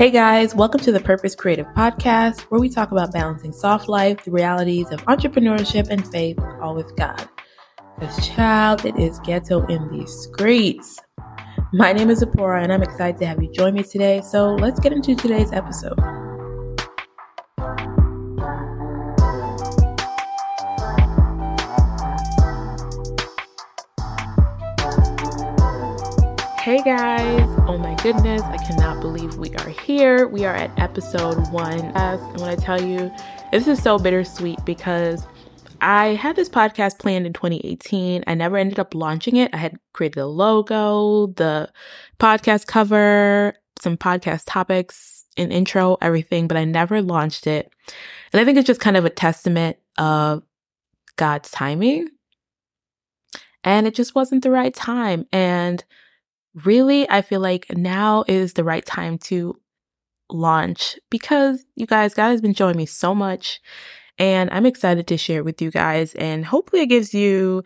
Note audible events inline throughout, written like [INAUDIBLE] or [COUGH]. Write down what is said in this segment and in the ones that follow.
Hey guys, welcome to the Purposed Creative Podcast, where we talk about balancing soft life, the realities of entrepreneurship, and faith, all with God. Because, child, it is ghetto in these streets. My name is Zipporah, and I'm excited to have you join me today. So let's get into today's episode. Hey guys, oh my goodness, I cannot believe we are here. We are at episode one. I want to tell you, this is so bittersweet because I had this podcast planned in 2018. I never ended up launching it. I had created the logo, the podcast cover, some podcast topics, an intro, everything, but I never launched it. And I think it's just kind of a testament of God's timing. And it just wasn't the right time. And really, I feel like now is the right time to launch because you guys, God has been showing me so much and I'm excited to share it with you guys. And hopefully it gives you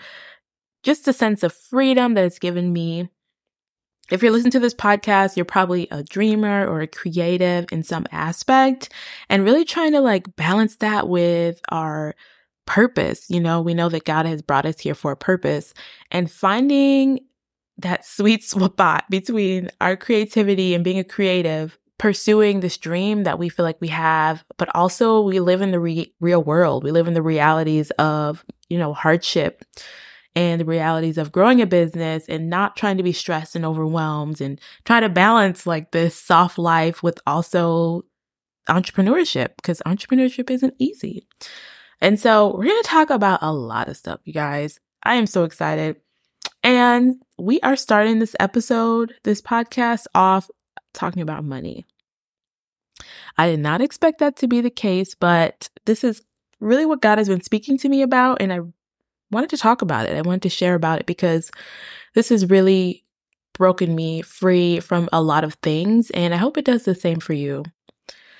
just a sense of freedom that it's given me. If you're listening to this podcast, you're probably a dreamer or a creative in some aspect and really trying to like balance that with our purpose. You know, we know that God has brought us here for a purpose and finding that sweet [LAUGHS] spot between our creativity and being a creative, pursuing this dream that we feel like we have, but also we live in the re- real world. We live in the realities of, you know, hardship and the realities of growing a business and not trying to be stressed and overwhelmed and trying to balance like this soft life with also entrepreneurship because entrepreneurship isn't easy. And so we're going to talk about a lot of stuff, you guys. I am so excited. And we are starting this episode, this podcast off talking about money. I did not expect that to be the case, but this is really what God has been speaking to me about. And I wanted to talk about it. I wanted to share about it because this has really broken me free from a lot of things. And I hope it does the same for you.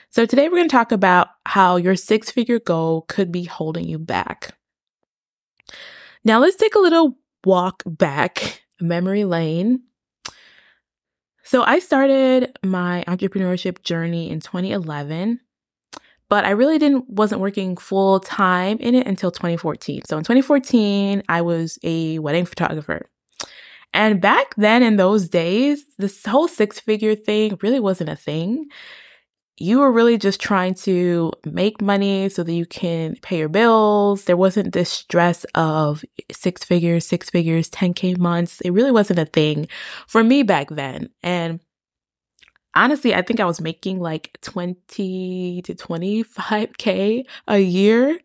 So today we're going to talk about how your six figure goal could be holding you back. Now let's take a little walk back memory lane. So I started my entrepreneurship journey in 2011, but I really didn't wasn't working full time in it until 2014. So in 2014, I was a wedding photographer. And back then in those days, this whole six figure thing really wasn't a thing you were really just trying to make money so that you can pay your bills. There wasn't this stress of six figures, six figures, 10K months. It really wasn't a thing for me back then. And honestly, I think I was making like 20 to 25K a year.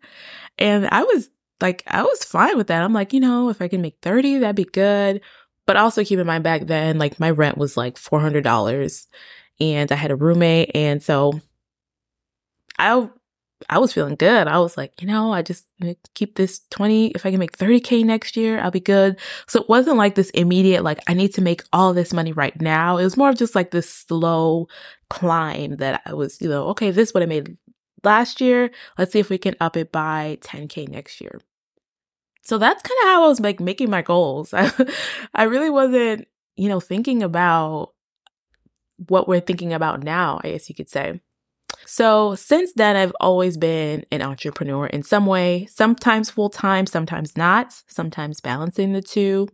And I was like, I was fine with that. I'm like, you know, if I can make 30, that'd be good. But also keep in mind back then, like my rent was like $400 and I had a roommate. And so I, I was feeling good. I was like, you know, I just keep this 20. If I can make 30K next year, I'll be good. So it wasn't like this immediate, like, I need to make all this money right now. It was more of just like this slow climb that I was, you know, okay, this is what I made last year. Let's see if we can up it by 10K next year. So that's kind of how I was like making my goals. I, [LAUGHS] I really wasn't, you know, thinking about what we're thinking about now, I guess you could say. So since then, I've always been an entrepreneur in some way, sometimes full time, sometimes not, sometimes balancing the two.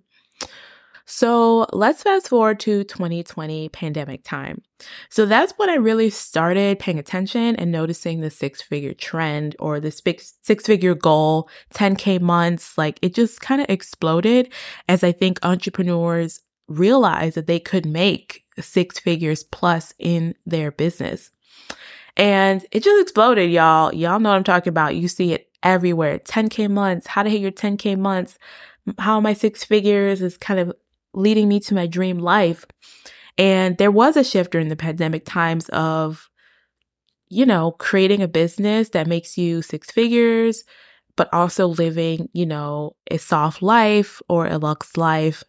So let's fast forward to 2020 pandemic time. So that's when I really started paying attention and noticing the six figure trend or the six, figure goal, 10K months. Like it just kind of exploded as I think entrepreneurs realized that they could make six figures plus in their business. And it just exploded, y'all. Y'all know what I'm talking about. You see it everywhere. 10K months, how to hit your 10K months, how my six figures is kind of leading me to my dream life. And there was a shift during the pandemic times of, you know, creating a business that makes you six figures, but also living, you know, a soft life or a luxe life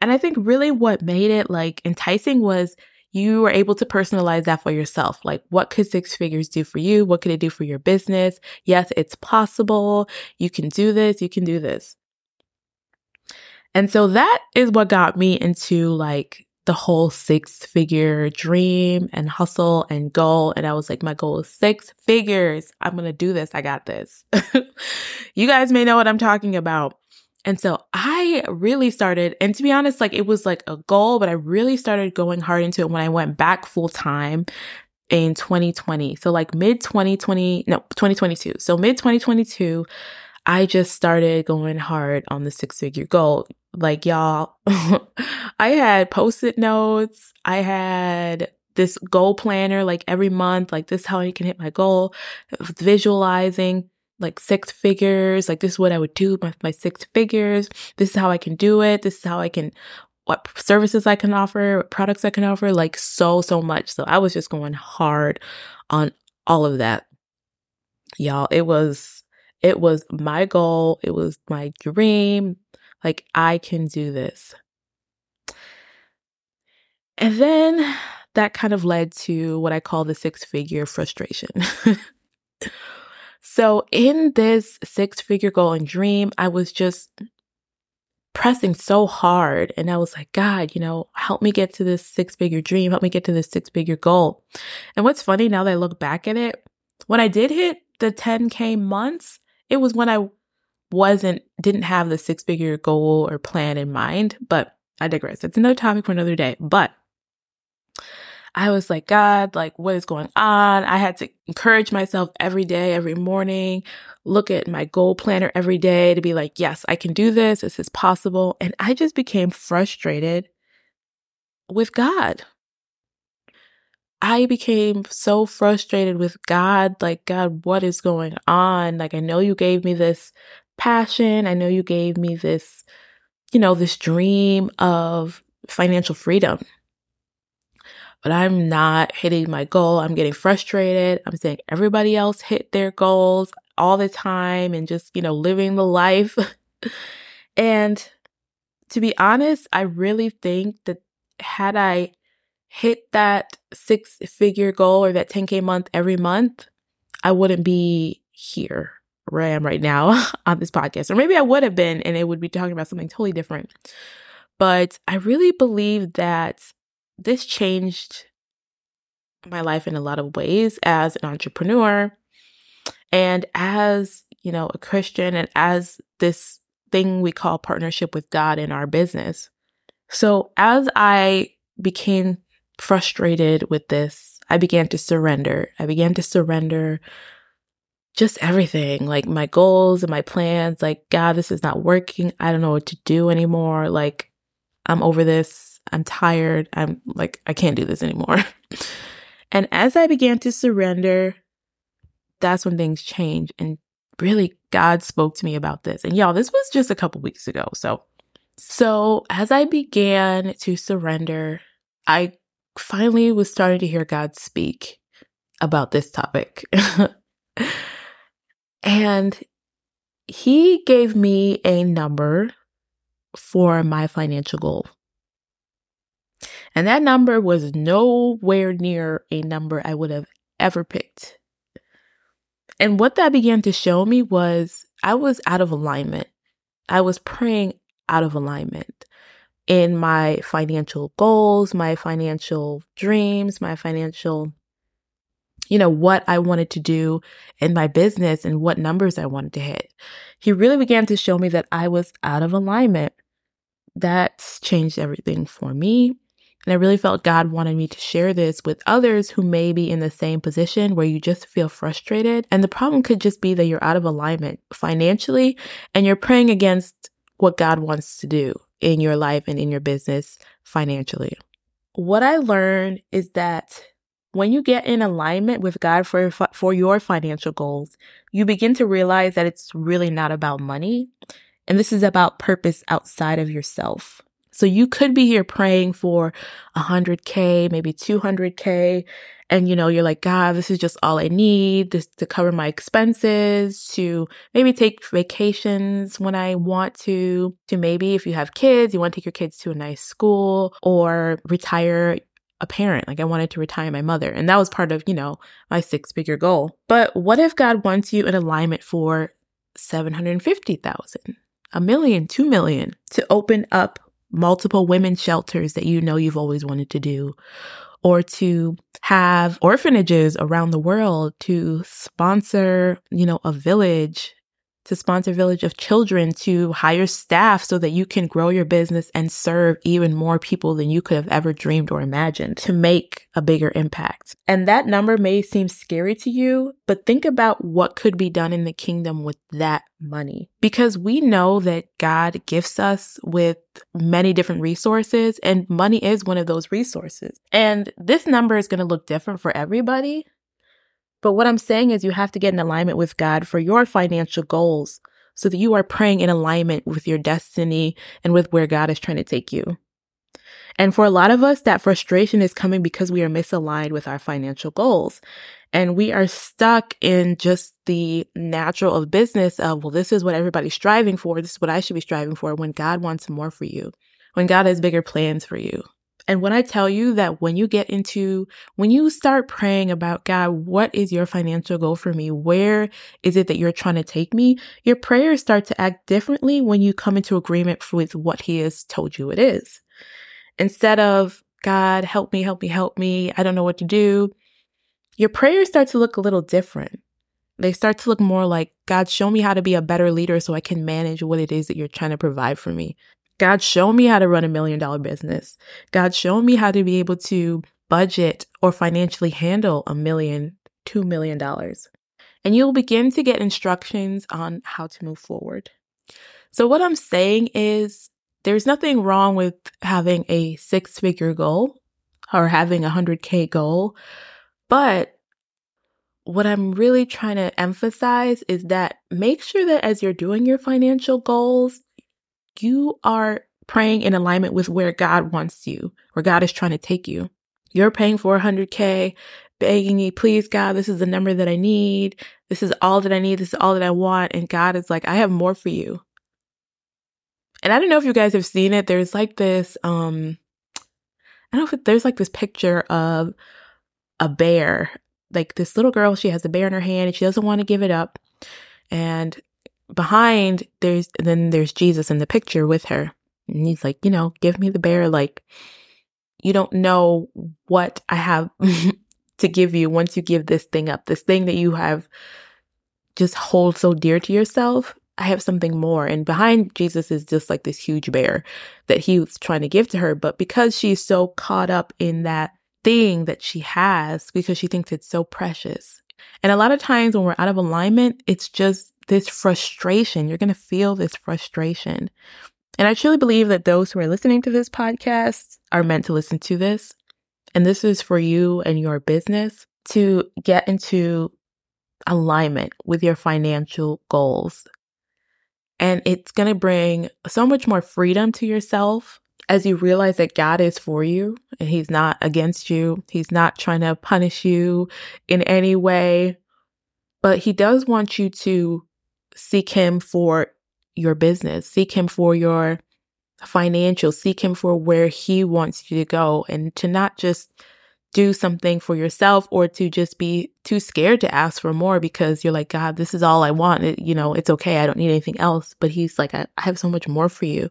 and I think really what made it like enticing was you were able to personalize that for yourself. Like, what could six figures do for you? What could it do for your business? Yes, it's possible. You can do this. You can do this. And so that is what got me into like the whole six figure dream and hustle and goal. And I was like, my goal is six figures. I'm going to do this. I got this. [LAUGHS] you guys may know what I'm talking about. And so I really started, and to be honest, like it was like a goal, but I really started going hard into it when I went back full time in 2020. So like mid 2020, no, 2022. So mid 2022, I just started going hard on the six figure goal. Like y'all, [LAUGHS] I had post-it notes. I had this goal planner like every month, like this how I can hit my goal, visualizing like six figures. Like this is what I would do with my six figures. This is how I can do it. This is how I can what services I can offer, what products I can offer, like so, so much. So I was just going hard on all of that. Y'all, it was, it was my goal. It was my dream. Like I can do this. And then that kind of led to what I call the six figure frustration. [LAUGHS] so in this six figure goal and dream, I was just pressing so hard. And I was like, God, you know, help me get to this six figure dream. Help me get to this six figure goal. And what's funny now that I look back at it, when I did hit the 10K months, it was when I wasn't, didn't have the six figure goal or plan in mind. But I digress. It's another topic for another day. But I was like, God, like, what is going on? I had to encourage myself every day, every morning, look at my goal planner every day to be like, yes, I can do this. This is possible. And I just became frustrated with God. I became so frustrated with God. Like, God, what is going on? Like, I know you gave me this passion. I know you gave me this, you know, this dream of financial freedom but I'm not hitting my goal. I'm getting frustrated. I'm saying everybody else hit their goals all the time and just, you know, living the life. [LAUGHS] and to be honest, I really think that had I hit that six figure goal or that 10K month every month, I wouldn't be here where I am right now [LAUGHS] on this podcast. Or maybe I would have been and it would be talking about something totally different. But I really believe that this changed my life in a lot of ways as an entrepreneur and as, you know, a Christian and as this thing we call partnership with God in our business. So as I became frustrated with this, I began to surrender. I began to surrender just everything, like my goals and my plans. Like, God, this is not working. I don't know what to do anymore. Like, I'm over this. I'm tired. I'm like, I can't do this anymore. [LAUGHS] and as I began to surrender, that's when things changed. And really, God spoke to me about this. And y'all, this was just a couple weeks ago. So, so as I began to surrender, I finally was starting to hear God speak about this topic. [LAUGHS] and he gave me a number for my financial goal. And that number was nowhere near a number I would have ever picked. And what that began to show me was I was out of alignment. I was praying out of alignment in my financial goals, my financial dreams, my financial, you know, what I wanted to do in my business and what numbers I wanted to hit. He really began to show me that I was out of alignment. That's changed everything for me. And I really felt God wanted me to share this with others who may be in the same position where you just feel frustrated. And the problem could just be that you're out of alignment financially and you're praying against what God wants to do in your life and in your business financially. What I learned is that when you get in alignment with God for, for your financial goals, you begin to realize that it's really not about money. And this is about purpose outside of yourself. So you could be here praying for 100K, maybe 200K. And, you know, you're like, God, this is just all I need this to cover my expenses, to maybe take vacations when I want to, to maybe if you have kids, you want to take your kids to a nice school or retire a parent. Like I wanted to retire my mother. And that was part of, you know, my six figure goal. But what if God wants you in alignment for 750,000, a million, two million to open up multiple women's shelters that you know you've always wanted to do, or to have orphanages around the world to sponsor, you know, a village to sponsor Village of Children to hire staff so that you can grow your business and serve even more people than you could have ever dreamed or imagined to make a bigger impact. And that number may seem scary to you, but think about what could be done in the kingdom with that money. Because we know that God gifts us with many different resources and money is one of those resources. And this number is going to look different for everybody. But what I'm saying is you have to get in alignment with God for your financial goals so that you are praying in alignment with your destiny and with where God is trying to take you. And for a lot of us, that frustration is coming because we are misaligned with our financial goals. And we are stuck in just the natural of business of, well, this is what everybody's striving for. This is what I should be striving for when God wants more for you, when God has bigger plans for you. And when I tell you that when you get into, when you start praying about God, what is your financial goal for me? Where is it that you're trying to take me? Your prayers start to act differently when you come into agreement with what He has told you it is. Instead of, God, help me, help me, help me. I don't know what to do. Your prayers start to look a little different. They start to look more like, God, show me how to be a better leader so I can manage what it is that you're trying to provide for me. God, show me how to run a million dollar business. God, show me how to be able to budget or financially handle a million, two million dollars. And you'll begin to get instructions on how to move forward. So, what I'm saying is, there's nothing wrong with having a six figure goal or having a 100K goal. But what I'm really trying to emphasize is that make sure that as you're doing your financial goals, you are praying in alignment with where God wants you, where God is trying to take you. You're paying for 100K, begging me, please, God, this is the number that I need. This is all that I need. This is all that I want. And God is like, I have more for you. And I don't know if you guys have seen it. There's like this, um, I don't know if there's like this picture of a bear, like this little girl, she has a bear in her hand and she doesn't want to give it up. And behind there's then there's Jesus in the picture with her. And he's like, you know, give me the bear. Like, you don't know what I have [LAUGHS] to give you once you give this thing up, this thing that you have just hold so dear to yourself. I have something more. And behind Jesus is just like this huge bear that he was trying to give to her. But because she's so caught up in that thing that she has, because she thinks it's so precious. And a lot of times when we're out of alignment, it's just this frustration. You're going to feel this frustration. And I truly believe that those who are listening to this podcast are meant to listen to this. And this is for you and your business to get into alignment with your financial goals. And it's going to bring so much more freedom to yourself as you realize that God is for you and He's not against you. He's not trying to punish you in any way, but He does want you to seek him for your business, seek him for your financial, seek him for where he wants you to go and to not just do something for yourself or to just be too scared to ask for more because you're like, God, this is all I want. It, you know, it's okay. I don't need anything else. But he's like, I, I have so much more for you.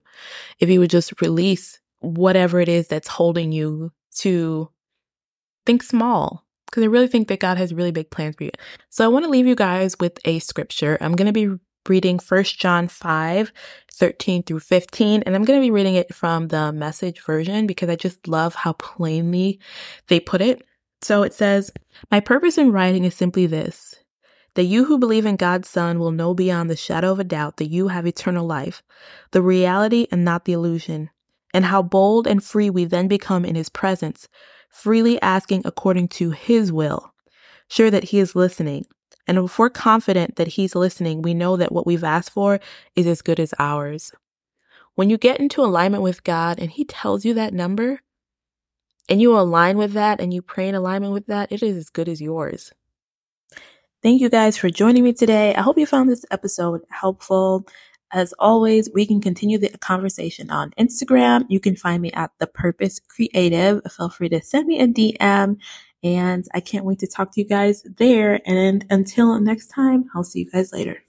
If you would just release whatever it is that's holding you to think small, because I really think that God has really big plans for you. So I want to leave you guys with a scripture. I'm going to be reading 1 John 5, 13 through 15, and I'm going to be reading it from the message version because I just love how plainly they put it. So it says, My purpose in writing is simply this that you who believe in God's Son will know beyond the shadow of a doubt that you have eternal life, the reality and not the illusion, and how bold and free we then become in His presence freely asking according to His will, sure that He is listening. And if we're confident that He's listening, we know that what we've asked for is as good as ours. When you get into alignment with God and He tells you that number, and you align with that and you pray in alignment with that, it is as good as yours. Thank you guys for joining me today. I hope you found this episode helpful. As always, we can continue the conversation on Instagram. You can find me at The Purposed Creative. Feel free to send me a DM and I can't wait to talk to you guys there. And until next time, I'll see you guys later.